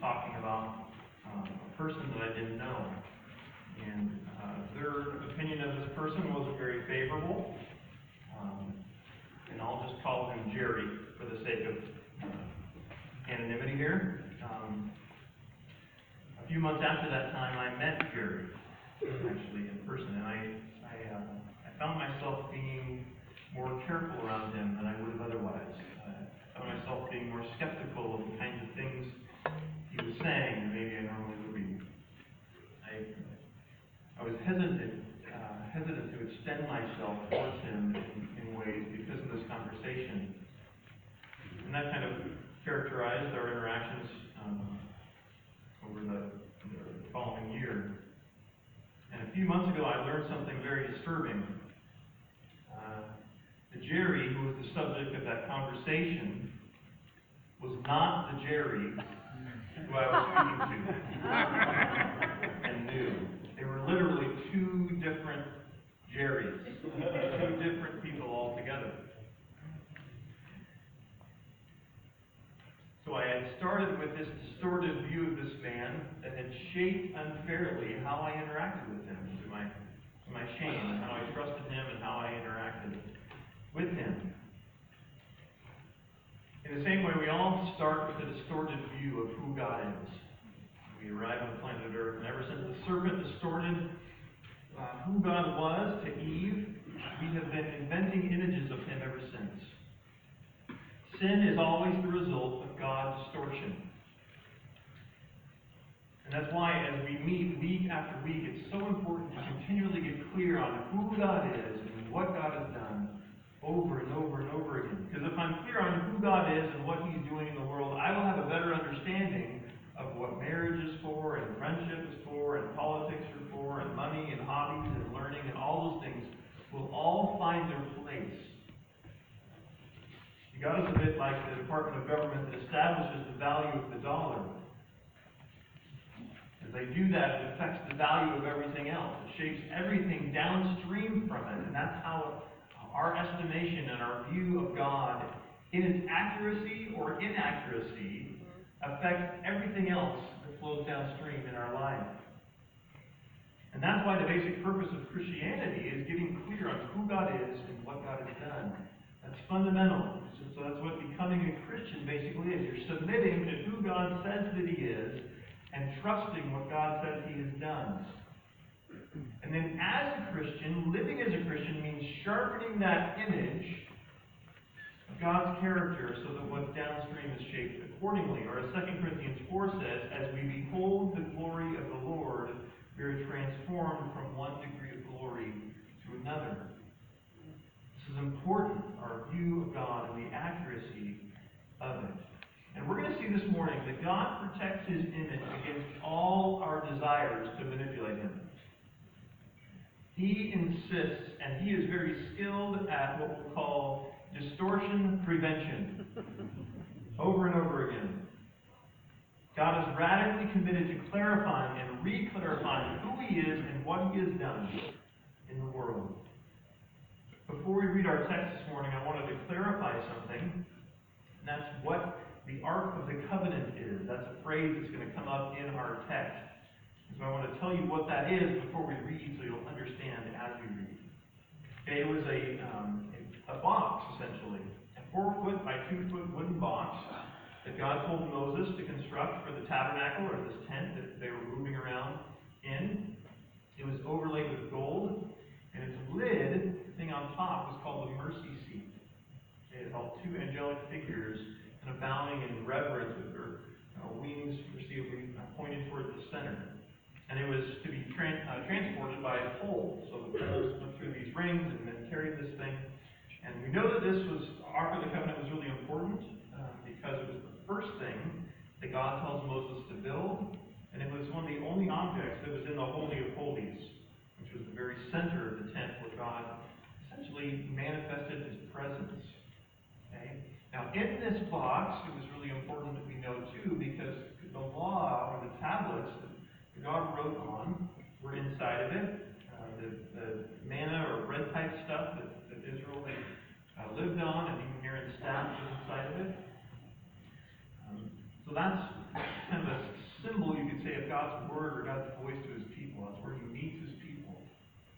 talking about um, a person that I didn't know. And uh, their opinion of this person wasn't very favorable. Um, and I'll just call him Jerry for the sake of uh, anonymity here. Um, a few months after that time, I met Jerry, actually, in person, and I, I, uh, I found myself being more careful around him than I would have otherwise. Uh, I found myself being more skeptical of the kinds of things was saying than maybe I normally would be. I, I was hesitant, uh, hesitant to extend myself towards him in, in ways because of this conversation. And that kind of characterized our interactions um, over the, the following year. And a few months ago, I learned something very disturbing. Uh, the Jerry, who was the subject of that conversation, was not the Jerry who I was speaking to and knew. They were literally two different Jerrys, two different people altogether. So I had started with this distorted view of this man that had shaped unfairly how I interacted with him, to my, to my shame, how I trusted him and how I interacted with him. In the same way, we all start with a distorted view of who God is. We arrive on the planet Earth, and ever since the serpent distorted uh, who God was to Eve, we have been inventing images of him ever since. Sin is always the result of God's distortion. And that's why, as we meet week after week, it's so important to continually get clear on who God is and what God has done over and over and over again. Because if I'm clear on who God is and what He's doing in the world, I will have a better understanding of what marriage is for, and friendship is for, and politics are for, and money, and hobbies, and learning, and all those things will all find their place. God is a bit like the Department of Government that establishes the value of the dollar. As they do that, it affects the value of everything else. It shapes everything downstream from it. And that's how our estimation and our view of God, in its accuracy or inaccuracy, affects everything else that flows downstream in our life. And that's why the basic purpose of Christianity is getting clear on who God is and what God has done. That's fundamental. So that's what becoming a Christian basically is. You're submitting to who God says that He is and trusting what God says He has done. And then as a Christian, living as a Christian means sharpening that image of God's character so that what's downstream is shaped accordingly. Or as 2 Corinthians 4 says, as we behold the glory of the Lord, we are transformed from one degree of glory to another. This is important, our view of God and the accuracy of it. And we're going to see this morning that God protects his image against all our desires to manipulate him. He insists, and he is very skilled at what we'll call distortion prevention. over and over again. God is radically committed to clarifying and re-clarifying who he is and what he has done in the world. Before we read our text this morning, I wanted to clarify something. And that's what the Ark of the Covenant is. That's a phrase that's going to come up in our text. So I want to tell you what that is before we read so you'll understand as we read. Okay, it was a, um, a box, essentially. A four foot by two foot wooden box that God told Moses to construct for the tabernacle or this tent that they were moving around in. It was overlaid with gold, and its lid, the thing on top, was called the mercy seat. It held two angelic figures kind of bowing in reverence with their uh, wings perceivably pointed toward the center. And it was to be uh, transported by a pole. So the poles went through these rings and then carried this thing. And we know that this was, Ark of the Covenant was really important uh, because it was the first thing that God tells Moses to build. And it was one of the only objects that was in the Holy of Holies, which was the very center of the tent where God essentially manifested his presence. Okay? Now, in this box, it was really important that we know too, because the law or the tablets that God wrote on were inside of it. Uh, the, the manna or bread type stuff that, that Israel had uh, lived on, and even Aaron's staff was inside of it. Um, so that's kind of a get God's word or God's voice to his people. That's where he meets his people.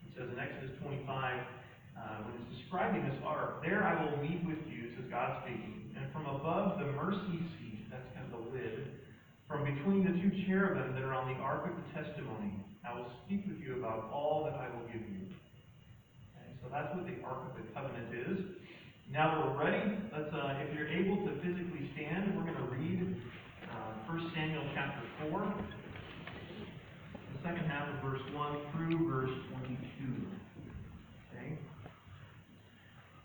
It says in Exodus 25, uh, when it's describing this ark, there I will meet with you, says God speaking, and from above the mercy seat, that's kind of the lid, from between the two cherubim that are on the ark of the testimony, I will speak with you about all that I will give you. Okay, so that's what the ark of the covenant is. Now that we're ready, let's, uh, if you're able to physically stand, we're going to read uh, 1 Samuel chapter 4, the second half of verse 1 through verse 22. Okay?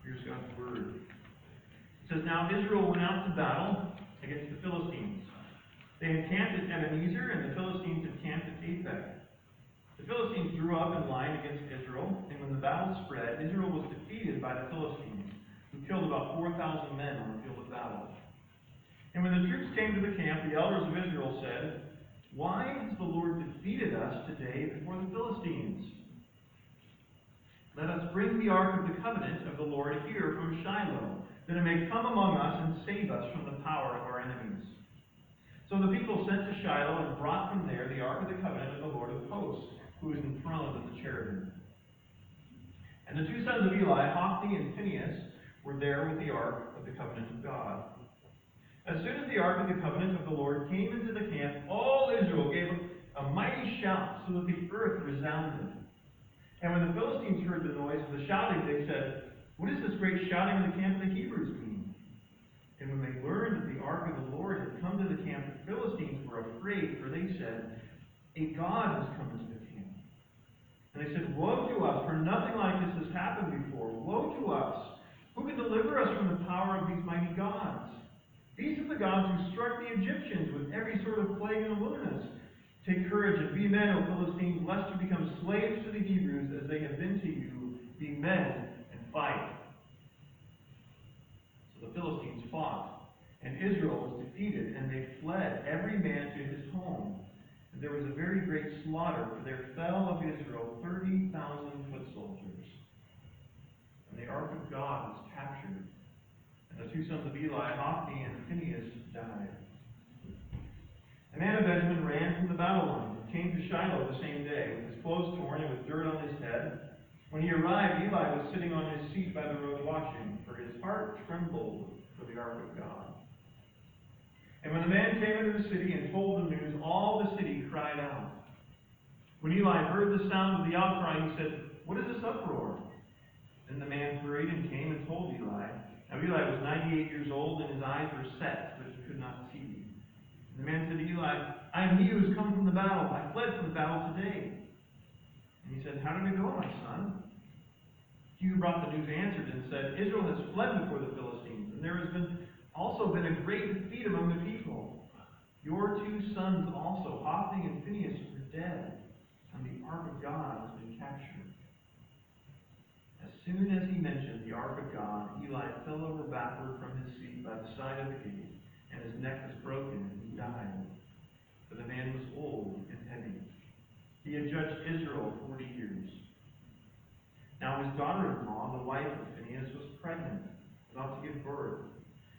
Here's God's word. It says, Now Israel went out to battle against the Philistines. They encamped at Ebenezer, and the Philistines encamped at Aphek. The Philistines drew up in line against Israel, and when the battle spread, Israel was defeated by the Philistines, who killed about 4,000 men on the field of battle. And when the troops came to the camp, the elders of Israel said, Why has the Lord defeated us today before the Philistines? Let us bring the ark of the covenant of the Lord here from Shiloh, that it may come among us and save us from the power of our enemies. So the people sent to Shiloh and brought from there the ark of the covenant of the Lord of hosts, who is enthroned on the cherubim. And the two sons of Eli, Hophni and Phinehas, were there with the ark of the covenant of God. As soon as the ark of the covenant of the Lord came into the camp, all Israel gave a mighty shout, so that the earth resounded. And when the Philistines heard the noise of the shouting, they said, What is this great shouting in the camp of the Hebrews mean? And when they learned that the ark of the Lord had come to the camp, the Philistines were afraid, for they said, A God has come into the camp. And they said, Woe to us, for nothing like this has happened before. Woe to us! Who can deliver us from the power of these mighty gods? These are the gods who struck the Egyptians with every sort of plague in the wilderness. Take courage and be men, O Philistines, lest you become slaves to the Hebrews as they have been to you. Be men and fight. The Philistines fought, and Israel was defeated, and they fled, every man to his home. And there was a very great slaughter, for there fell of Israel thirty thousand foot soldiers. And the ark of God was captured, and the two sons of Eli, Hophni and Phinehas, died. A man of Benjamin ran from the battle line and came to Shiloh the same day, with his clothes torn and with dirt on his head. When he arrived, Eli was sitting on his seat by the road watching, his heart trembled for the ark of God. And when the man came into the city and told the news, all the city cried out. When Eli heard the sound of the outcry, he said, What is this uproar? Then the man hurried and came and told Eli. Now Eli was 98 years old, and his eyes were set, but he could not see. And the man said to Eli, I am he who has come from the battle. I fled from the battle today. And he said, How did it go, my son? Who brought the news answered and said, Israel has fled before the Philistines, and there has been also been a great defeat among the people. Your two sons also, Hophni and Phinehas, are dead, and the ark of God has been captured. As soon as he mentioned the ark of God, Eli fell over backward from his seat by the side of the gate, and his neck was broken, and he died. For the man was old and heavy. He had judged Israel forty years. Now his daughter-in-law, the wife of Phinehas, was pregnant, about to give birth.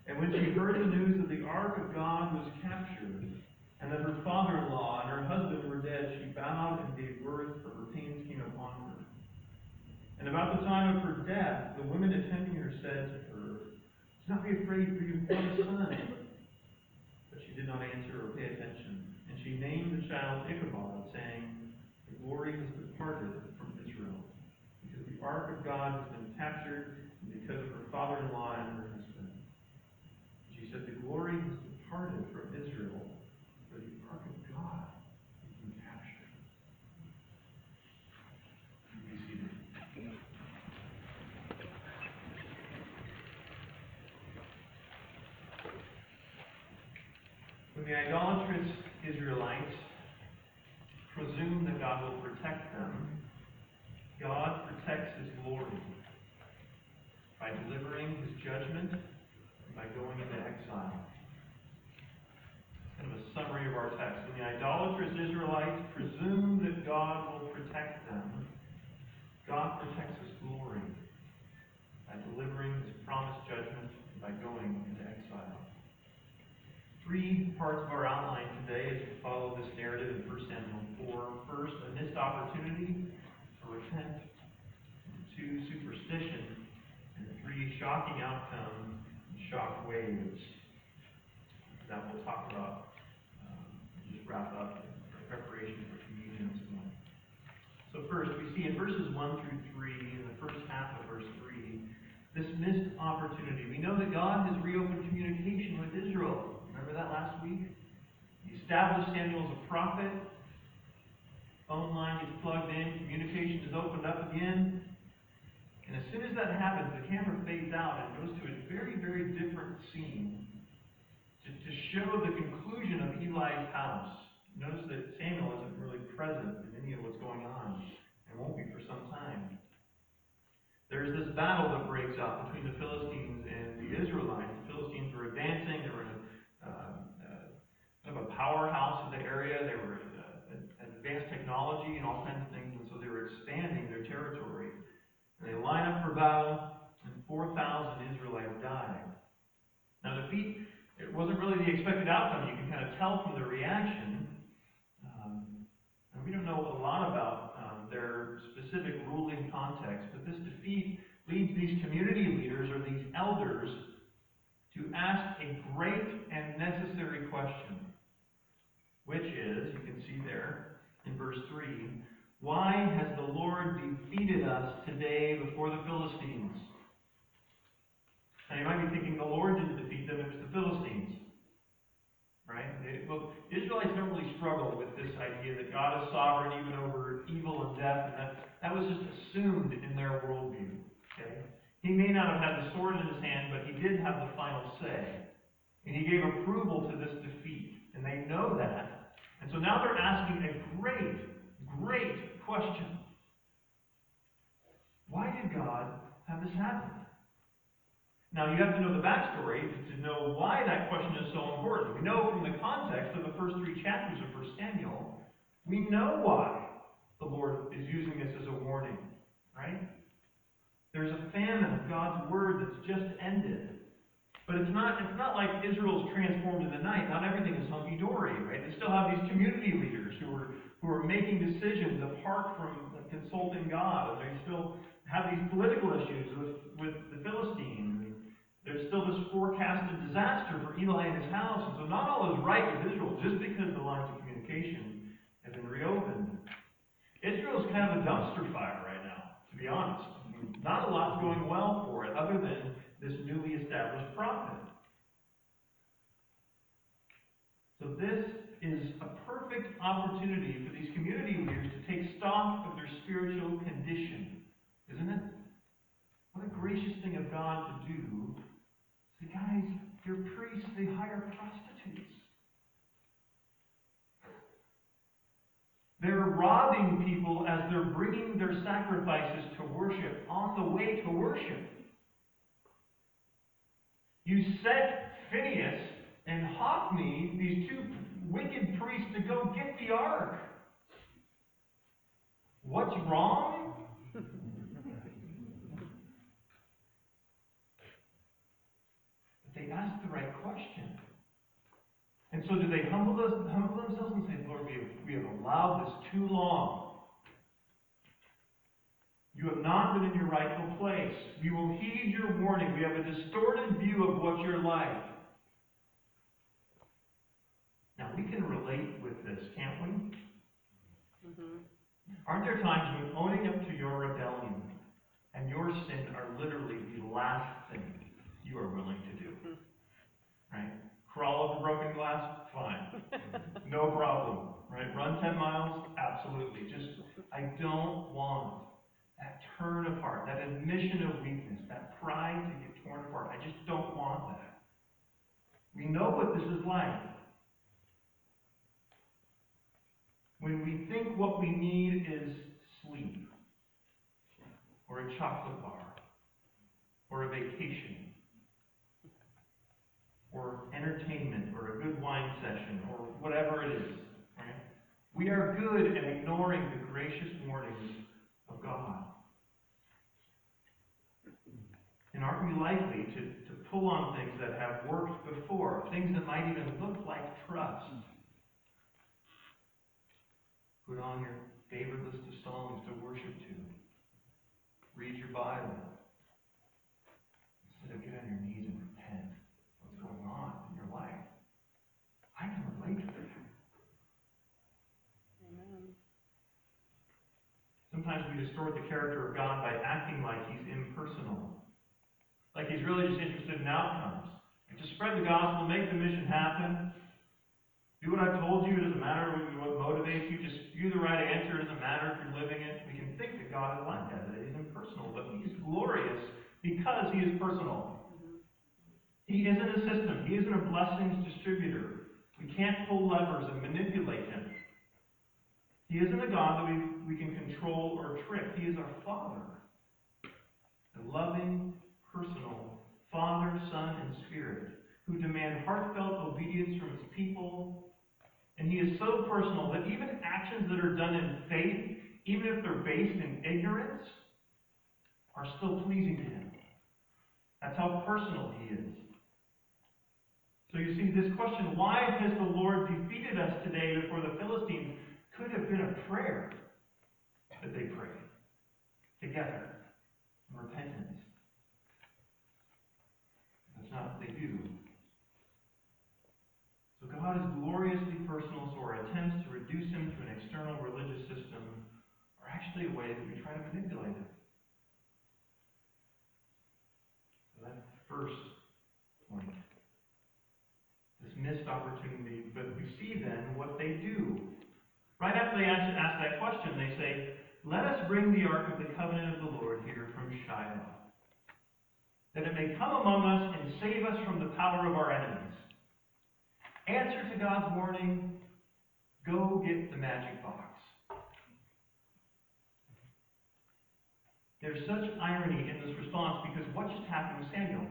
And when she heard the news that the ark of God was captured, and that her father-in-law and her husband were dead, she bowed and gave birth, for her pains came upon her. And about the time of her death, the women attending her said to her, Do not be afraid, for you have a son. But she did not answer or pay attention. And she named the child Ichabod, saying, The glory has departed the ark of God has been captured, because of her father-in-law and her husband. She said, The glory has departed from Israel, for the ark of God has been captured. You be seated. When the idolatrous Israelites presume that God will protect them, God protects his glory by delivering his judgment and by going into exile. Kind of a summary of our text. When the idolatrous Israelites presume that God will protect them, God protects his glory by delivering his promised judgment and by going into exile three parts of our outline today as we follow this narrative in 1 Samuel 4. First, a missed opportunity repent. Two, superstition. And three, shocking outcome, shock waves. That we'll talk about. Um, just wrap up in preparation for communion this morning. So first, we see in verses 1 through 3, in the first half of verse 3, this missed opportunity. We know that God has reopened communication with Israel. Remember that last week? He established Samuel as a prophet. Phone line gets plugged in, communication is opened up again. And as soon as that happens, the camera fades out and goes to a very, very different scene to, to show the conclusion of Eli's house. Notice that Samuel isn't really present in any of what's going on, and won't be for some time. There's this battle that breaks out between the Philistines and the Israelites. The Philistines were advancing, they were in uh, uh, kind of a powerhouse in the area, they were advanced technology and all kinds of things, and so they were expanding their territory. And they line up for battle, and 4,000 Israelites died. Now, defeat, it wasn't really the expected outcome. You can kind of tell from the reaction. Um, and we don't know a lot about um, their specific ruling context, but this defeat leads these community leaders or these elders to ask a great and necessary question, which is, you can see there in verse 3, why has the Lord defeated us today before the Philistines? Now you might be thinking the Lord didn't defeat them, it was the Philistines. Right? They, well, Israelites don't really struggle with this idea that God is sovereign even over evil and death, and that, that was just assumed in their worldview. Okay? He may not have had the sword in his hand, but he did have the final say. And he gave approval to this defeat. And they know that. And so now they're asking a great, great question. Why did God have this happen? Now, you have to know the backstory to know why that question is so important. We know from the context of the first three chapters of 1 Samuel, we know why the Lord is using this as a warning, right? There's a famine of God's word that's just ended. But it's not, it's not like Israel's transformed in the night. Not everything is hunky dory, right? They still have these community leaders who are, who are making decisions apart from consulting God. And they still have these political issues with, with the Philistines. There's still this forecasted disaster for Eli and his house. And so not all is right with Israel just because the lines of communication have been reopened. Israel's kind of a dumpster fire right now, to be honest. Not a lot's going well for it, other than this newly established prophet. So this is a perfect opportunity for these community leaders to take stock of their spiritual condition, isn't it? What a gracious thing of God to do. Say, guys, your priests, they hire prostitutes. They're robbing people as they're bringing their sacrifices to worship, on the way to worship. You set Phinehas and Hophni, these two wicked priests, to go get the ark. What's wrong? they asked the right question. And so do they humble, us, humble themselves and say, Lord, we have, we have allowed this too long. You have not been in your rightful place. We will heed your warning. We have a distorted view of what you're like. Now, we can relate with this, can't we? Mm-hmm. Aren't there times when owning up to your rebellion and your sin are literally the last thing you are willing to do? Right? Crawl over broken glass? Fine. No problem. Right? Run 10 miles? Absolutely. Just, I don't want that turn apart, that admission of weakness, that pride to get torn apart. I just don't want that. We know what this is like. When we think what we need is sleep, or a chocolate bar, or a vacation, or entertainment, or a good wine session, or whatever it is, right? We are good at ignoring the gracious warnings God. And aren't we likely to, to pull on things that have worked before, things that might even look like trust? Put on your favorite list of songs to worship to. Read your Bible. Instead of get on your knees and repent what's going on in your life. I can relate to that. Amen. Sometimes we distort the character of God by acting like he's impersonal. Like he's really just interested in outcomes. Just spread the gospel, make the mission happen. Do what I've told you. It doesn't matter what motivates you. Just do the right answer. It doesn't matter if you're living it. We can think that God is like that, that he's impersonal. But he's glorious because he is personal. He isn't a system. He isn't a blessings distributor. We can't pull levers and manipulate him. He isn't a God that we, we can control or trick. He is our Father. A loving, personal Father, Son, and Spirit who demand heartfelt obedience from his people. And he is so personal that even actions that are done in faith, even if they're based in ignorance, are still pleasing to him. That's how personal he is. So you see, this question, why has the Lord defeated us today before the Philistines, could have been a prayer that they prayed together in repentance. That's not what they do. So God is gloriously personal, so our attempts to reduce him to an external religious system are actually a way that we try to manipulate him. So first point. This missed opportunity, but we see then what they do. Right after they ask, ask that question, they say, Let us bring the ark of the covenant of the Lord here from Shiloh, that it may come among us and save us from the power of our enemies. Answer to God's warning go get the magic box. There's such irony in this response because what just happened with Samuel?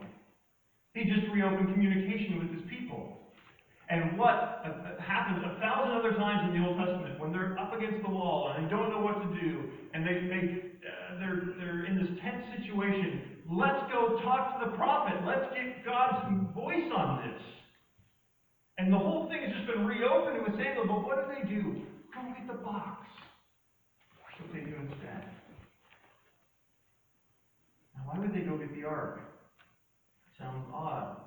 He just reopened communication with his people. And what happens a thousand other times in the Old Testament when they're up against the wall and they don't know what to do and they, they uh, they're they're in this tense situation. Let's go talk to the prophet. Let's get God's voice on this. And the whole thing has just been reopened with Samuel. But what do they do? Go get the box. That's what they do instead. Now, why would they go get the ark? Sounds odd.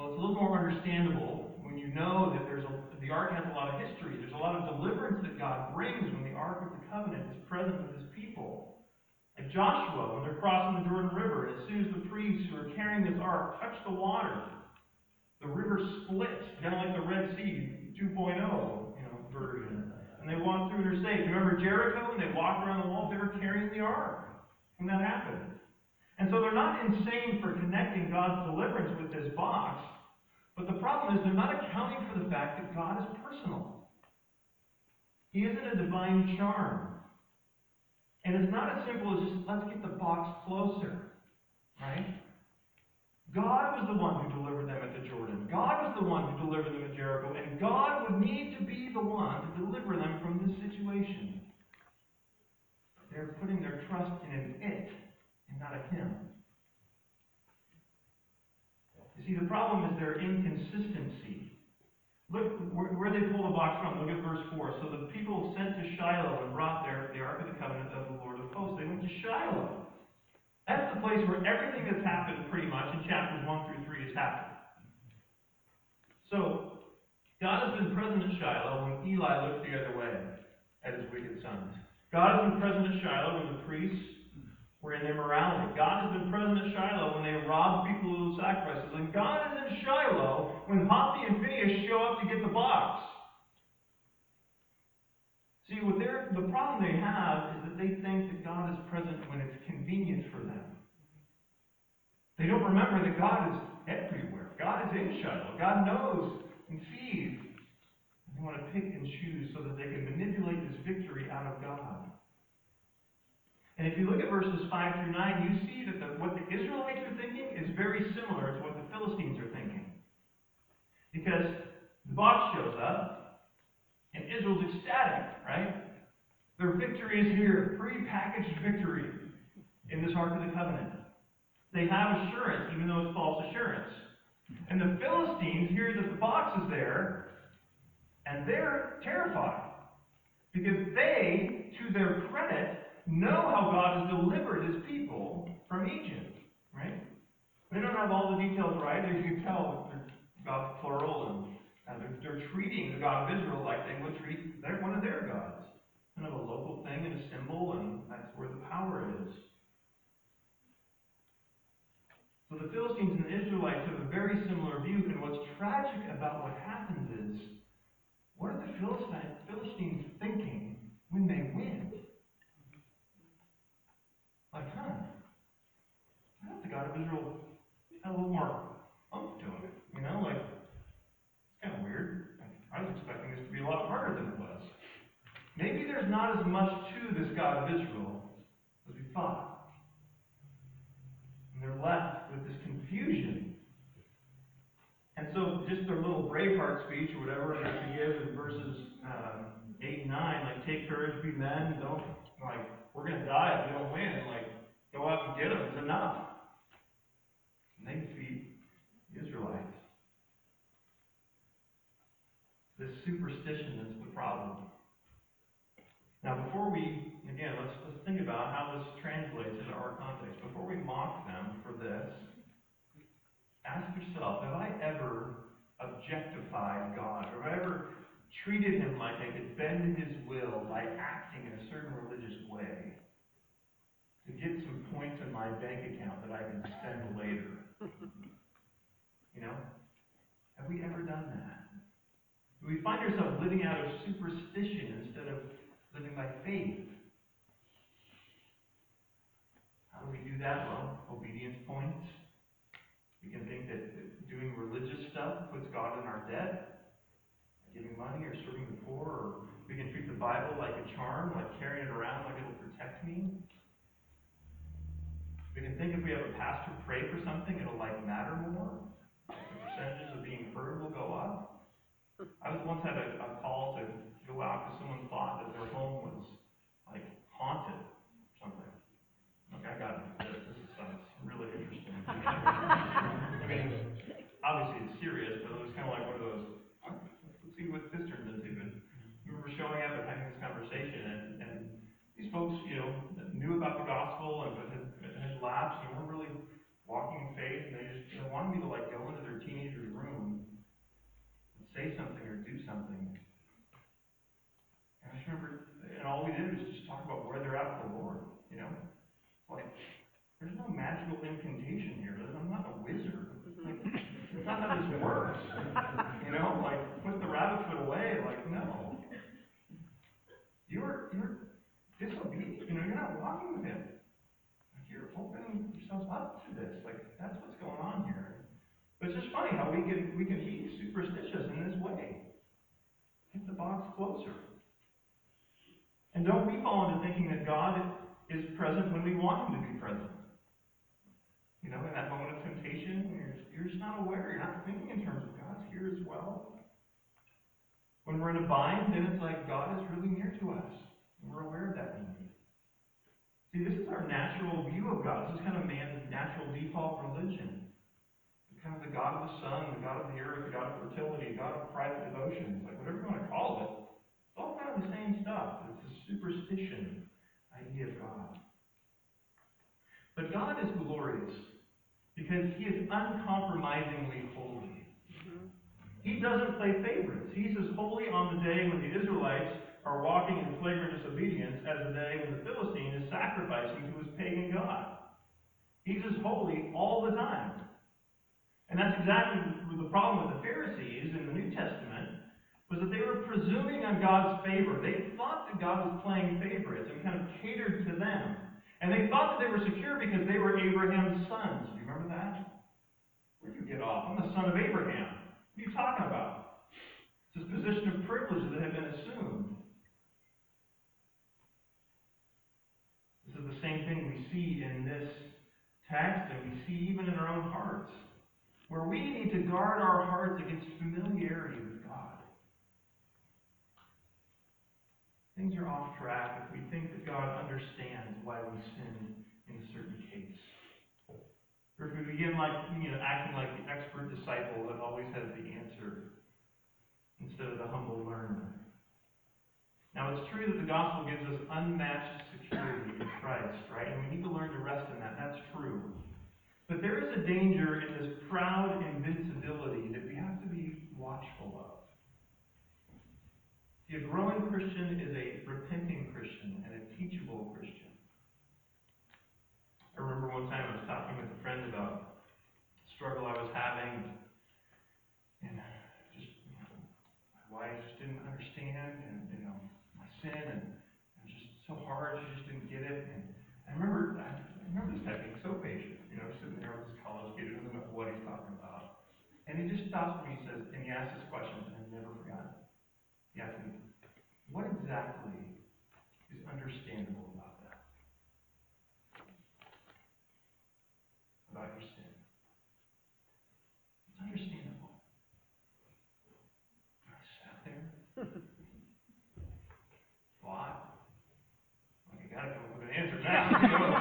Well, it's a little more understandable when you know that there's a, the ark has a lot of history. There's a lot of deliverance that God brings when the ark of the covenant is present with his people. Like Joshua, when they're crossing the Jordan River, as soon as the priests who are carrying this ark touch the water, the river splits, kind of like the Red Sea 2.0 you know, version. And they walk through and are safe. Remember Jericho when they walked around the walls, they were carrying the ark when that happened. And so they're not insane for connecting God's deliverance with this box, but the problem is they're not accounting for the fact that God is personal. He isn't a divine charm. And it's not as simple as just let's get the box closer. Right? God was the one who delivered them at the Jordan. God was the one who delivered them at Jericho. And God would need to be the one to deliver them from this situation. They're putting their trust in an it and not a him. You see, the problem is their inconsistency. Look where, where they pull the box from. Look at verse 4. So the people sent to Shiloh and brought there the Ark of the Covenant of the Lord of hosts. They went to Shiloh. That's the place where everything that's happened pretty much in chapters 1 through 3 has happened. So, God has been present at Shiloh when Eli looked the other way at his wicked sons. God has been present at Shiloh when the priests were in immorality. God has been present at Shiloh when they robbed people of sacrifices. And God is in Shiloh when Hophni and Phinehas show up to get the box. See, what the problem they have is that they think that God is present when it's convenient for them. They don't remember that God is everywhere. God is in Shiloh. God knows and sees. They want to pick and choose so that they can manipulate this victory out of God. And if you look at verses 5 through 9, you see that the, what the Israelites are thinking is very similar to what the Philistines are thinking. Because the box shows up, and Israel's ecstatic, right? Their victory is here, pre-packaged victory in this Ark of the Covenant. They have assurance, even though it's false assurance. And the Philistines hear that the box is there, and they're terrified. Because they, to their credit, know how God has delivered his people from Egypt. Right? They don't have all the details right. As you can tell, they're God's plural, and uh, they're, they're treating the God of Israel like they would treat their, one of their gods. Kind of a local thing and a symbol, and that's where the power is. So the Philistines and the Israelites have a very similar view, and what's tragic about what happens is, what are the Philistines thinking when they win? Like, huh, Of Israel had a little more oomph to him, you know, like, it's kind of weird. I was expecting this to be a lot harder than it was. Maybe there's not as much to this God of Israel as we thought. And they're left with this confusion. And so, just their little Braveheart speech or whatever they have to give in verses um, 8 and 9, like, take courage, be men, don't, like, we're going to die if we don't win. Like, go out and get them, it's enough. And they defeat the Israelites. This superstition is the problem. Now, before we, again, let's, let's think about how this translates into our context. Before we mock them for this, ask yourself, have I ever objectified God? Have I ever treated him like I could bend his will by acting in a certain religious way to get some points in my bank account that I can spend later? You know? Have we ever done that? Do we find ourselves living out of superstition instead of living by faith? How do we do that? Well, obedience points. We can think that doing religious stuff puts God in our debt, giving money or serving the poor, or we can treat the Bible like a charm, like carrying it around like it'll protect me. We can think if we have a pastor pray for something, it'll like matter more. The percentages of being heard will go up. I was once had a, a call to go out because someone thought that their home was like haunted or something. Okay, I got this. This is sounds really interesting. I mean, obviously it's serious, but it was kind of like one of those. Let's see what this turns into. And we were showing up and having this conversation, and, and these folks, you know, knew about the gospel and but lapsed and weren't really walking in faith, and they just know, wanted me to like go into their teenager's room and say something or do something. And I just remember, and all we did was just talk about where they're at with the Lord, you know? Like, there's no magical incantation here. I'm not a wizard. Like, that's not how this works. You know, like, put the rabbit foot away. Like, no. You're, you're disobedient. You know, you're not walking with Him. Like, you're opening yourselves up to this. Like, that's what's going on here. But it's we can, we can be superstitious in this way. Get the box closer. And don't we fall into thinking that God is present when we want Him to be present? You know, in that moment of temptation, you're, you're just not aware. You're not thinking in terms of God's here as well. When we're in a bind, then it's like God is really near to us. And we're aware of that need. See, this is our natural view of God. This is kind of man's natural default religion. Kind of the God of the sun, the God of the earth, the God of fertility, the God of private devotions, like whatever you want to call it. It's all kind of the same stuff. It's a superstition idea of God. But God is glorious because He is uncompromisingly holy. Mm-hmm. He doesn't play favorites. He's as holy on the day when the Israelites are walking in flagrant disobedience as the day when the Philistine is sacrificing to his pagan God. He's as holy all the time. And that's exactly the problem with the Pharisees in the New Testament, was that they were presuming on God's favor. They thought that God was playing favorites and kind of catered to them. And they thought that they were secure because they were Abraham's sons. Do you remember that? Where'd you get off? I'm the son of Abraham. What are you talking about? It's this position of privilege that had been assumed. This is the same thing we see in this text, and we see even in our own hearts, where we need to guard our hearts against familiarity with God. Things are off track if we think that God understands why we sin in a certain case. Or if we begin like you know acting like the expert disciple that always has the answer instead of the humble learner. Now it's true that the gospel gives us unmatched security in Christ, right? And we need to learn to rest in that. That's true. But there is a danger in this proud invincibility that we have to be watchful of. See, a growing Christian is a repenting Christian and a teachable Christian. I remember one time I was talking with a friend about a struggle I was having, and just you know, my wife just didn't understand, and you know my sin, and it was just so hard. She just didn't get it, and I remember I, remember this being so patient, you know, sitting there with this college kid who doesn't know what he's talking about, and he just stops me, he says, and he asks this question, and I've never forgotten. He asked me, "What exactly is understandable about that?" About your sin. It's understandable. I sat there. Thought. Like, I gotta come up with an answer now. you know?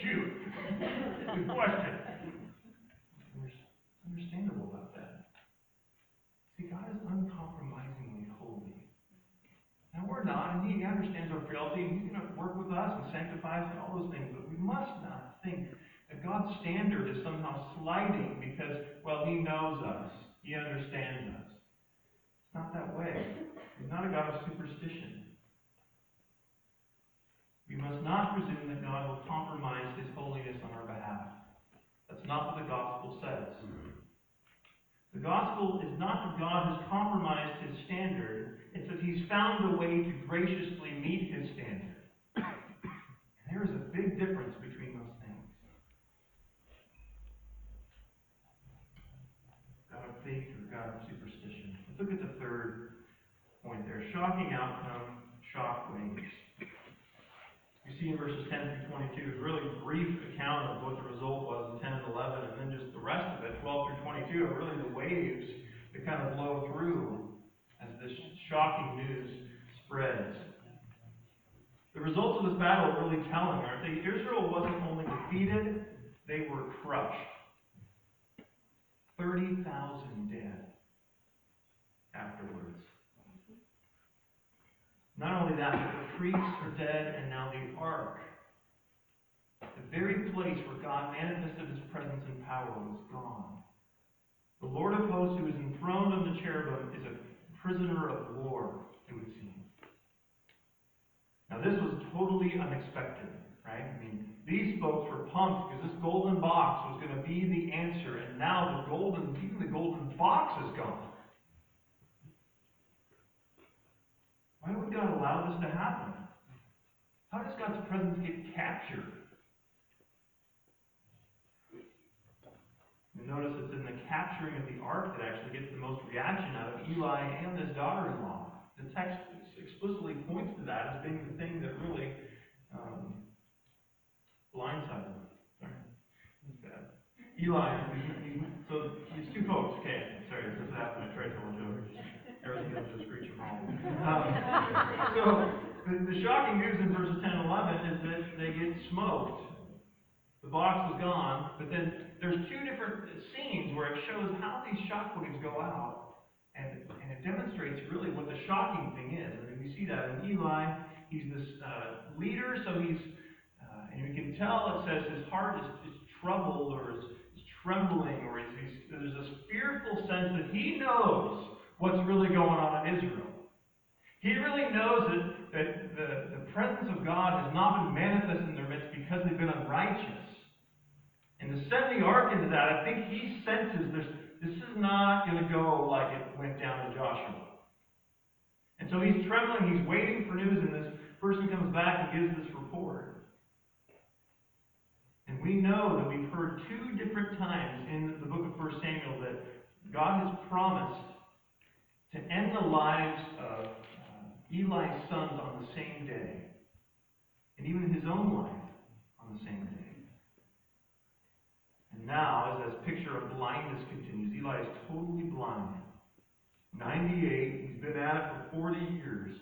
Shoot. Good question. There's understandable about that. See, God is uncompromisingly holy. Now, we're not, and He understands our frailty, and He's going to work with us and sanctify us and all those things, but we must not think that God's standard is somehow sliding because, well, He knows us, He understands us. It's not that way. He's not a God of superstition. We must not presume that God will compromise His holiness on our behalf. That's not what the gospel says. Mm-hmm. The gospel is not that God has compromised His standard, it's that He's found a way to graciously meet His standard. And there is a big difference between those things. God of faith or God of superstition. Let's look at the third point there. Shocking outcome, shock waves. See in verses 10 through 22, is really a brief account of what the result was in 10 and 11, and then just the rest of it, 12 through 22, are really the waves that kind of blow through as this shocking news spreads. The results of this battle are really telling, aren't they? Israel wasn't only defeated, they were crushed. 30,000 dead afterwards. Not only that, but the priests are dead, and now the ark, the very place where God manifested his presence and power, was gone. The Lord of hosts, who is enthroned on the cherubim, is a prisoner of war, it would seem. Now, this was totally unexpected, right? I mean, these folks were pumped because this golden box was going to be the answer, and now the golden, even the golden box is gone. Why would God allow this to happen? How does God's presence get captured? You notice it's in the capturing of the ark that actually gets the most reaction out of Eli and his daughter-in-law. The text explicitly points to that as being the thing that really um, blindsided them. Sorry. Eli, so these two folks. Okay, sorry, this is after I tried to else just screeching wrong. Um, so the, the shocking news in verses 10 and 11 is that they get smoked. The box is gone, but then there's two different scenes where it shows how these shock waves go out, and, and it demonstrates really what the shocking thing is. I mean, we see that in Eli. He's this uh, leader, so he's, uh, and you can tell it says his heart is, is troubled or is, is trembling, or he's, there's this fearful sense that he knows what's really going on in Israel. He really knows that, that the, the presence of God has not been manifest in their midst because they've been unrighteous. And to send the ark into that, I think he senses this, this is not going to go like it went down to Joshua. And so he's trembling, he's waiting for news, and this person comes back and gives this report. And we know that we've heard two different times in the book of 1 Samuel that God has promised to end the lives of uh, Eli's sons on the same day, and even his own life on the same day. And now, as this picture of blindness continues, Eli is totally blind. 98, he's been at it for 40 years.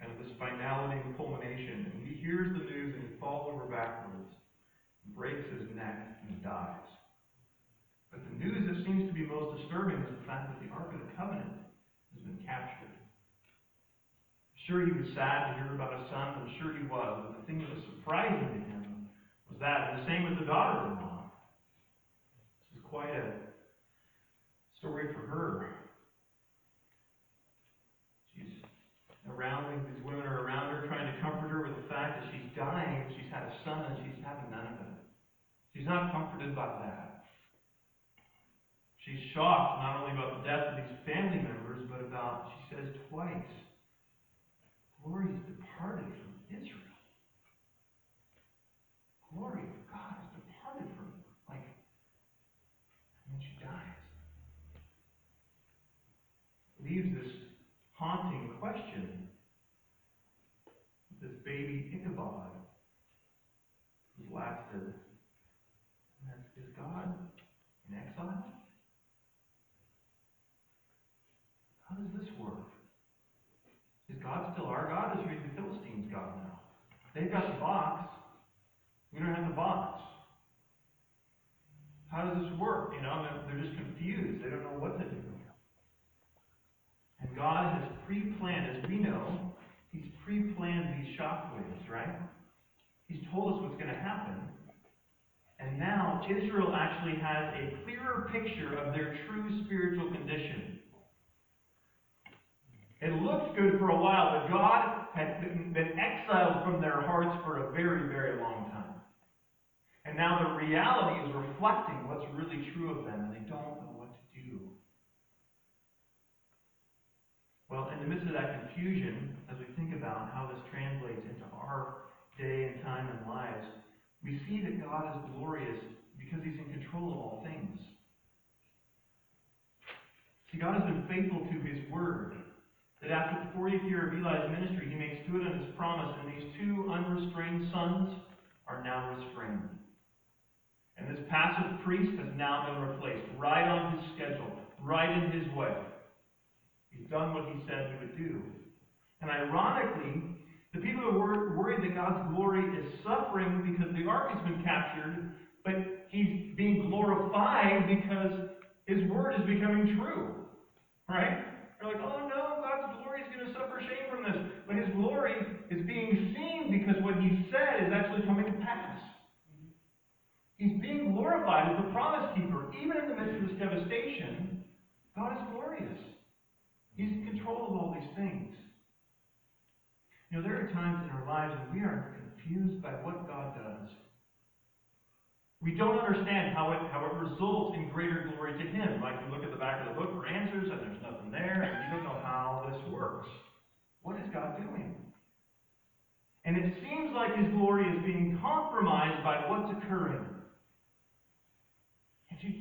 Kind of this finality and culmination. And he hears the news and he falls over backwards, breaks his neck, and dies. But the news that seems to be most disturbing is the fact that the Ark of the Covenant been captured. sure he was sad to hear about his son. I'm sure he was. But the thing that was surprising to him was that. And the same with the daughter-in-law. This is quite a story for her. She's around, these women are around her trying to comfort her with the fact that she's dying, she's had a son, and she's having none of it. She's not comforted by that. She's shocked not only about the death of these family members, about, she says twice, glory has departed from Israel. Glory of God has departed from, like, and she dies. Leaves this haunting question. This baby Ichabod was lasted. And that's, is God in exile? How does this work? Is God still our God? Is he the Philistines' God now? They've got the box. We don't have the box. How does this work? You know, they're, just confused. They don't know what to do. And God has pre-planned, as we know, He's pre-planned these shockwaves, right? He's told us what's going to happen. And now Israel actually has a clearer picture of their true spiritual condition. It looked good for a while, but God had been exiled from their hearts for a very, very long time. And now the reality is reflecting what's really true of them, and they don't know what to do. Well, in the midst of that confusion, as we think about how this translates into our day and time and lives, we see that God is glorious because He's in control of all things. See, God has been faithful to His word. That after the 40th year of Eli's ministry, He makes good on His promise, and these two unrestrained sons are now restrained. And this passive priest has now been replaced, right on his schedule, right in his way. He's done what he said he would do. And ironically, the people are worried that God's glory is suffering because the ark has been captured, but he's being glorified because his word is becoming true. Right? They're like, oh no, God's glory is going to suffer shame from this. But his glory is being seen because what he said is actually coming to pass. He's being glorified as the promise keeper. Even in the midst of this devastation, God is glorious. He's in control of all these things. You know, there are times in our lives when we are confused by what God does. We don't understand how it, how it results in greater glory to Him. Like you look at the back of the book for answers and there's nothing there, and you don't know how this works. What is God doing? And it seems like His glory is being compromised by what's occurring. Can you,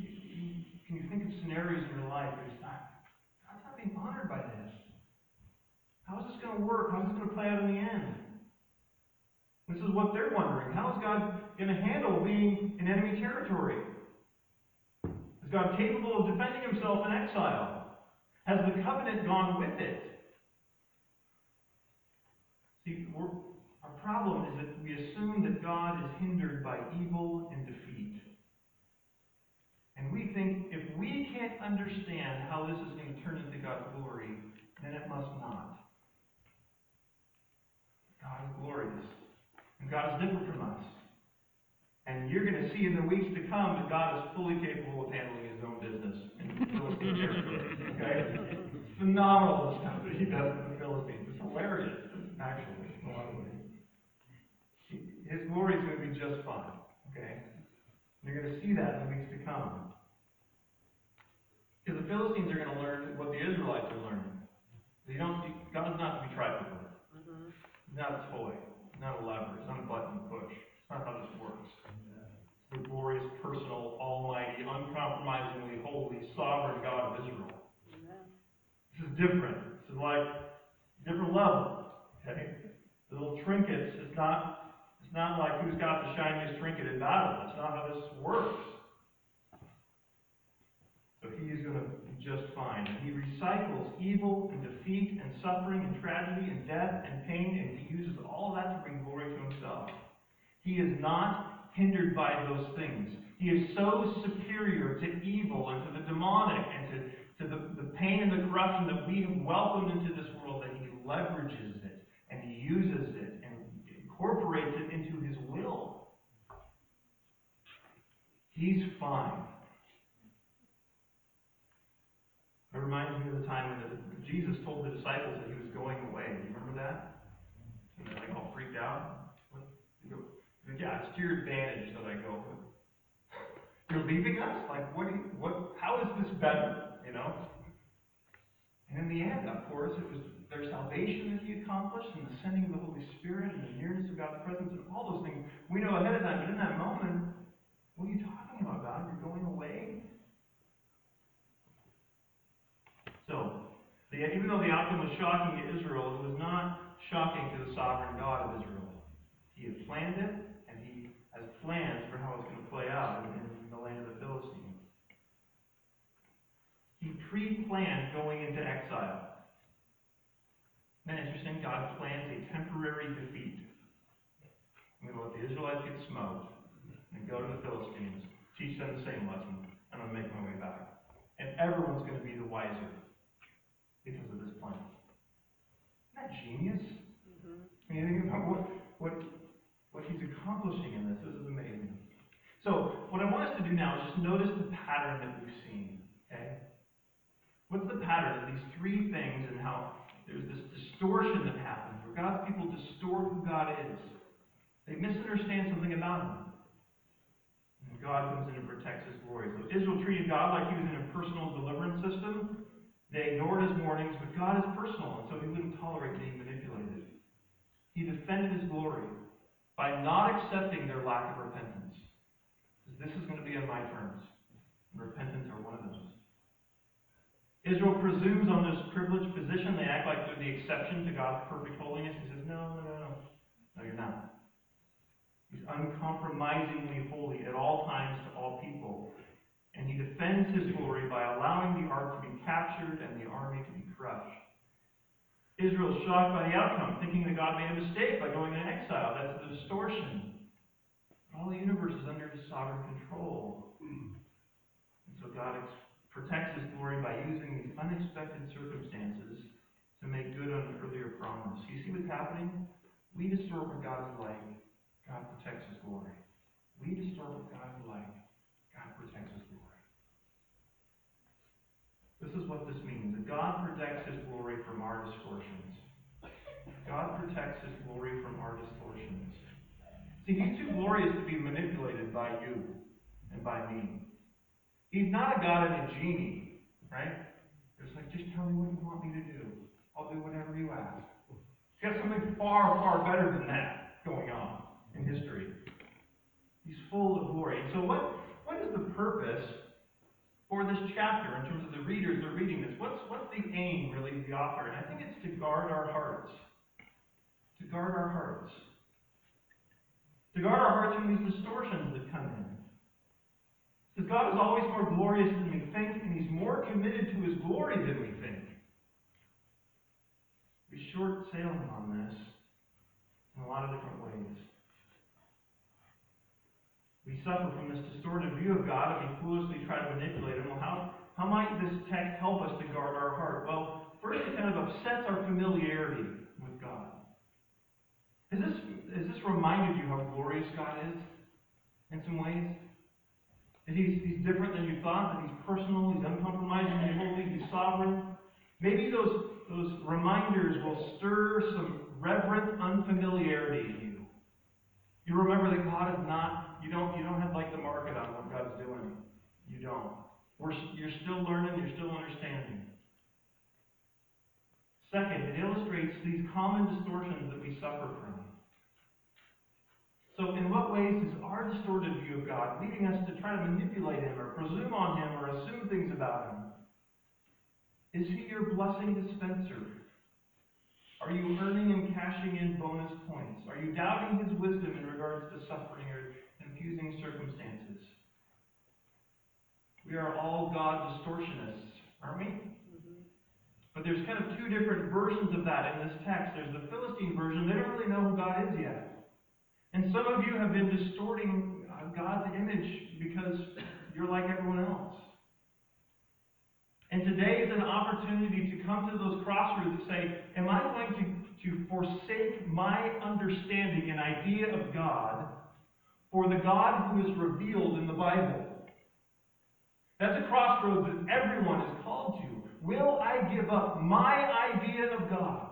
can you think of scenarios in your life where you say, ah, God's not being honored by this? How is this going to work? How is this going to play out in the end? This is what they're wondering. How is God going to handle being in enemy territory? Is God capable of defending himself in exile? Has the covenant gone with it? See, our problem is that we assume that God is hindered by evil and defeat. And we think if we can't understand how this is going to turn into God's glory, then it must not. God is glorious. And God is different from us. And you're going to see in the weeks to come that God is fully capable of handling his own business in. Okay? It's phenomenal stuff that he does in the Philistines. It's hilarious, actually, in a lot of ways. His glory is going to be just fine. Okay? You're going to see that in the weeks to come. Because the Philistines are going to learn what the Israelites are learning. You don't, God's not to be trifled with. Mhm. He's not a toy. He's not a lever. It's not a button to push. It's not how this works. It's the glorious, personal, almighty, uncompromisingly holy, sovereign God of Israel. Amen. This is different. This is like different level. Okay? The little trinkets, it's not it's not like who's got the shiniest trinket in battle. That's not how this works. So he is going to be just fine. And he recycles evil and defeat and suffering and tragedy and death and pain, and he uses all that to bring glory to himself. He is not hindered by those things. He is so superior to evil and to the demonic and to, to the, the pain and the corruption that we have welcomed into this world that he leverages it and he uses it incorporates it into his will. He's fine. It reminds me of the time when Jesus told the disciples that he was going away. Do you remember that? And they're like all freaked out. Yeah, it's to your advantage that I go. You're leaving us? Like, what? Do you, what? How is this better? You know? And in the end, of course, it was their salvation that he accomplished, and the sending of the Holy Spirit, and the nearness of God's presence, and all those things we know ahead of time. But in that moment, what are you talking about, God? You're going away. So, the, even though the outcome was shocking to Israel, it was not shocking to the sovereign God of Israel. He had planned it, and he has plans for how it's going to play out in, in the land of the Philistines. He pre-planned going into exile. Isn't that interesting? God plans a temporary defeat. I'm going to let the Israelites get smoked and go to the Philistines, teach them the same lesson, and I'm going to make my way back. And everyone's going to be the wiser because of this plan. Isn't that genius? Mhm. I mean, think about what, what, what he's accomplishing in this. This is amazing. So, what I want us to do now is just notice the pattern that we've seen. Okay? What's the pattern of these three things and how there's this distortion that happens where God's people distort who God is? They misunderstand something about him. And God comes in and protects his glory. So Israel treated God like he was in a personal deliverance system. They ignored his warnings, but God is personal, and so he wouldn't tolerate being manipulated. He defended his glory by not accepting their lack of repentance. Because this is going to be on my terms. Repentance are one of those. Israel presumes on this privileged position. They act like they're the exception to God's perfect holiness. He says, No, no, no, no. No, you're not. He's uncompromisingly holy at all times to all people. And he defends his glory by allowing the ark to be captured and the army to be crushed. Israel is shocked by the outcome, thinking that God made a mistake by going into exile. That's the distortion. All the universe is under his sovereign control. And so God protects his glory by using these unexpected circumstances to make good on an earlier promise. You see what's happening? We distort what God is like. God protects his glory. We distort what God is like. God protects his glory. This is what this means. That God protects his glory from our distortions. God protects his glory from our distortions. See, he's too glorious to be manipulated by you and by me. He's not a God of a genie, right? It's like, just tell me what you want me to do. I'll do whatever you ask. He's got something far, far better than that going on in history. He's full of glory. And so what, what is the purpose for this chapter in terms of the readers that are reading this? What's, what's the aim, really, of the author? And I think it's to guard our hearts. To guard our hearts. To guard our hearts from these distortions that come in. Because God is always more glorious than we think, and He's more committed to His glory than we think. We're short sailing on this in a lot of different ways. We suffer from this distorted view of God and we foolishly try to manipulate Him. Well, how, how might this text help us to guard our heart? Well, first it kind of upsets our familiarity with God. Has this, has this reminded you how glorious God is in some ways? He's, he's different than you thought, that He's personal, He's uncompromising, he's holy, He's sovereign. Maybe those, those reminders will stir some reverent unfamiliarity in you. You remember that God is not, you don't, you don't have like the market on what God's doing. You don't. We're, you're still learning, you're still understanding. Second, it illustrates these common distortions that we suffer from. So, in what ways is our distorted view of God leading us to try to manipulate Him or presume on Him or assume things about Him? Is He your blessing dispenser? Are you earning and cashing in bonus points? Are you doubting His wisdom in regards to suffering or confusing circumstances? We are all God distortionists, aren't we? Mhm. But there's kind of two different versions of that in this text. There's the Philistine version. They don't really know who God is yet. And some of you have been distorting uh, God's image because you're like everyone else. And today is an opportunity to come to those crossroads and say, Am I going to, to forsake my understanding and idea of God for the God who is revealed in the Bible? That's a crossroads that everyone is called to. Will I give up my idea of God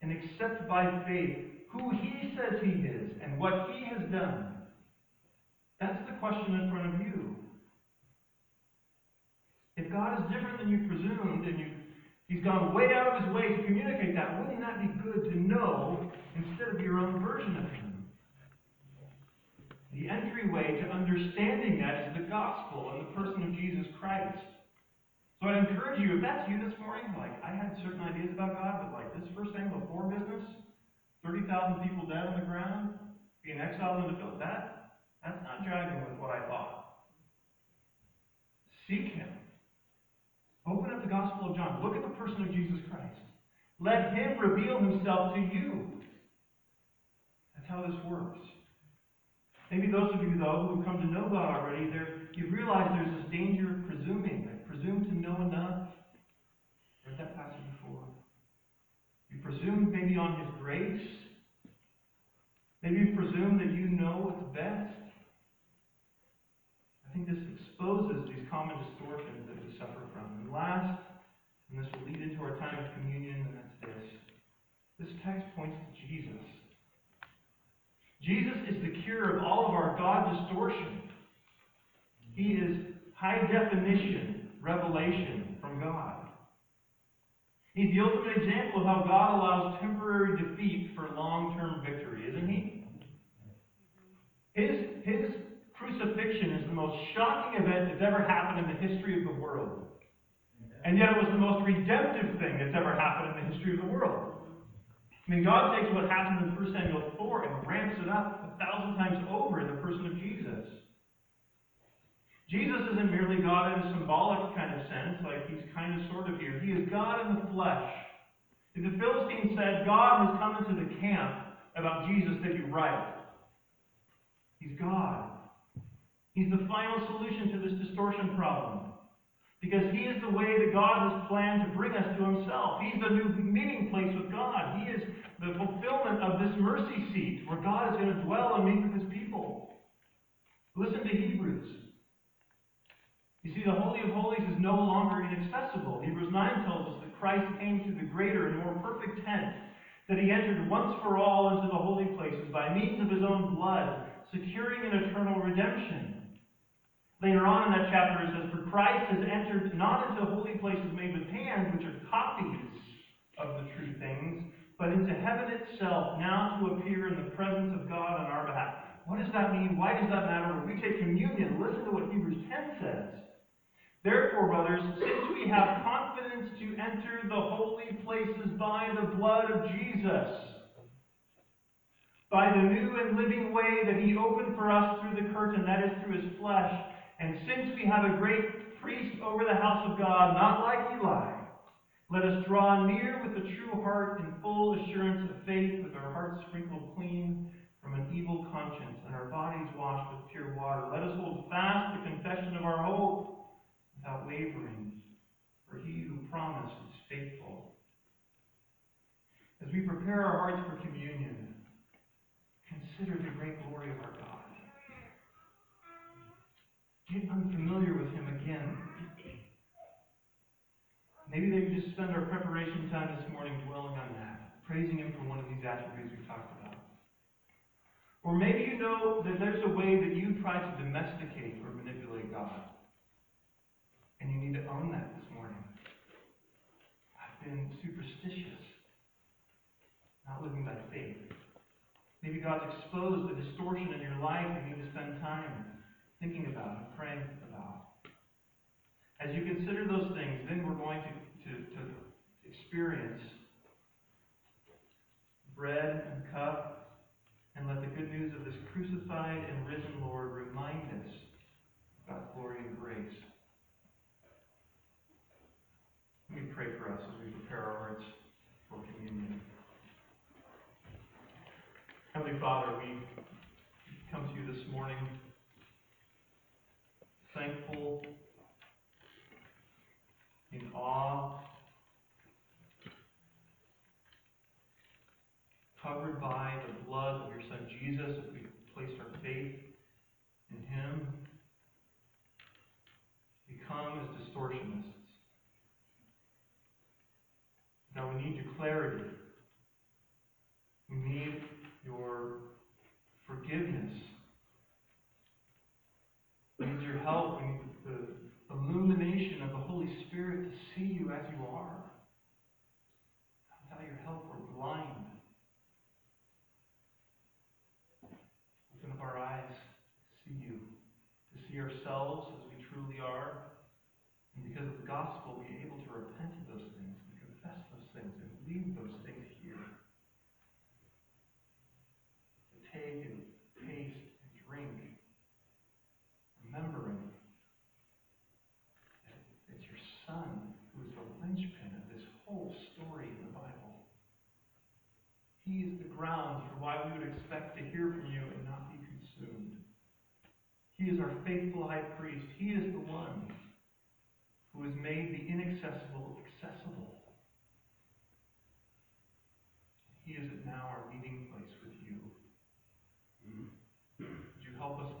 and accept by faith who He says He is and what He has done? That's the question in front of you. If God is different than you presumed and you, He's gone way out of His way to communicate that, wouldn't that be good to know instead of your own version of Him? The entryway to understanding that is the gospel and the person of Jesus Christ. So I'd encourage you, if that's you this morning, like I had certain ideas about God, but like this first thing, poor business, 30,000 people dead on the ground, being exiled in the field, that, that's not jiving with what I thought. Seek Him. Open up the Gospel of John. Look at the person of Jesus Christ. Let Him reveal Himself to you. That's how this works. Maybe those of you, though, who have come to know God already, you realize there's this danger of presuming. I presume to know enough. Read that passage before. You presume maybe on His grace. Maybe you presume that you know what's best. I think this exposes these common distortions that we suffer from. And last, and this will lead into our time of communion, and that's this. This text points to Jesus. Jesus is the cure of all of our God distortion. He is high definition revelation from God. He's the ultimate example of how God allows temporary defeat for long term victory, isn't he? His, his crucifixion is the most shocking event that's ever happened in the history of the world. And yet it was the most redemptive thing that's ever happened in the history of the world. I mean, God takes what happened in 1 Samuel 4 and ramps it up a thousand times over in the person of Jesus. Jesus isn't merely God in a symbolic kind of sense, like he's kind of sort of here. He is God in the flesh. If the Philistines said God has come into the camp about Jesus, they'd be right. He's God. He's the final solution to this distortion problem. Because he is the way that God has planned to bring us to himself. He's the new meeting place with God. He is the fulfillment of this mercy seat where God is going to dwell and meet with his people. Listen to Hebrews. You see, the Holy of Holies is no longer inaccessible. Hebrews 9 tells us that Christ came through the greater and more perfect tent, that he entered once for all into the holy places by means of his own blood, securing an eternal redemption. Later on in that chapter, it says, For Christ has entered not into holy places made with hands, which are copies of the true things, but into heaven itself, now to appear in the presence of God on our behalf. What does that mean? Why does that matter? When we take communion, listen to what Hebrews 10 says. Therefore, brothers, since we have confidence to enter the holy places by the blood of Jesus, by the new and living way that he opened for us through the curtain, that is, through his flesh, and since we have a great priest over the house of God, not like Eli, let us draw near with a true heart and full assurance of faith, with our hearts sprinkled clean from an evil conscience and our bodies washed with pure water. Let us hold fast the confession of our hope without wavering, for he who promised is faithful. As we prepare our hearts for communion, consider the great glory of our God. Get unfamiliar with him again. Maybe they just spend our preparation time this morning dwelling on that, praising him for one of these attributes we talked about. Or maybe you know that there's a way that you try to domesticate or manipulate God. And you need to own that this morning. I've been superstitious, not living by faith. Maybe God's exposed the distortion in your life and you need to spend time thinking about and praying about. As you consider those things, then we're going to, to, to experience bread and cup and let the good news of this crucified and risen Lord remind us God's glory and grace. Let me pray for us as we prepare our hearts for communion. Heavenly Father, we come to you this morning thankful, in awe, covered by the blood of your Son Jesus, as we place our faith in Him, become as distortionists. Now we need your clarity. our faithful high priest. He is the one who has made the inaccessible accessible. He is now our meeting place with you. Hmm. Would you help us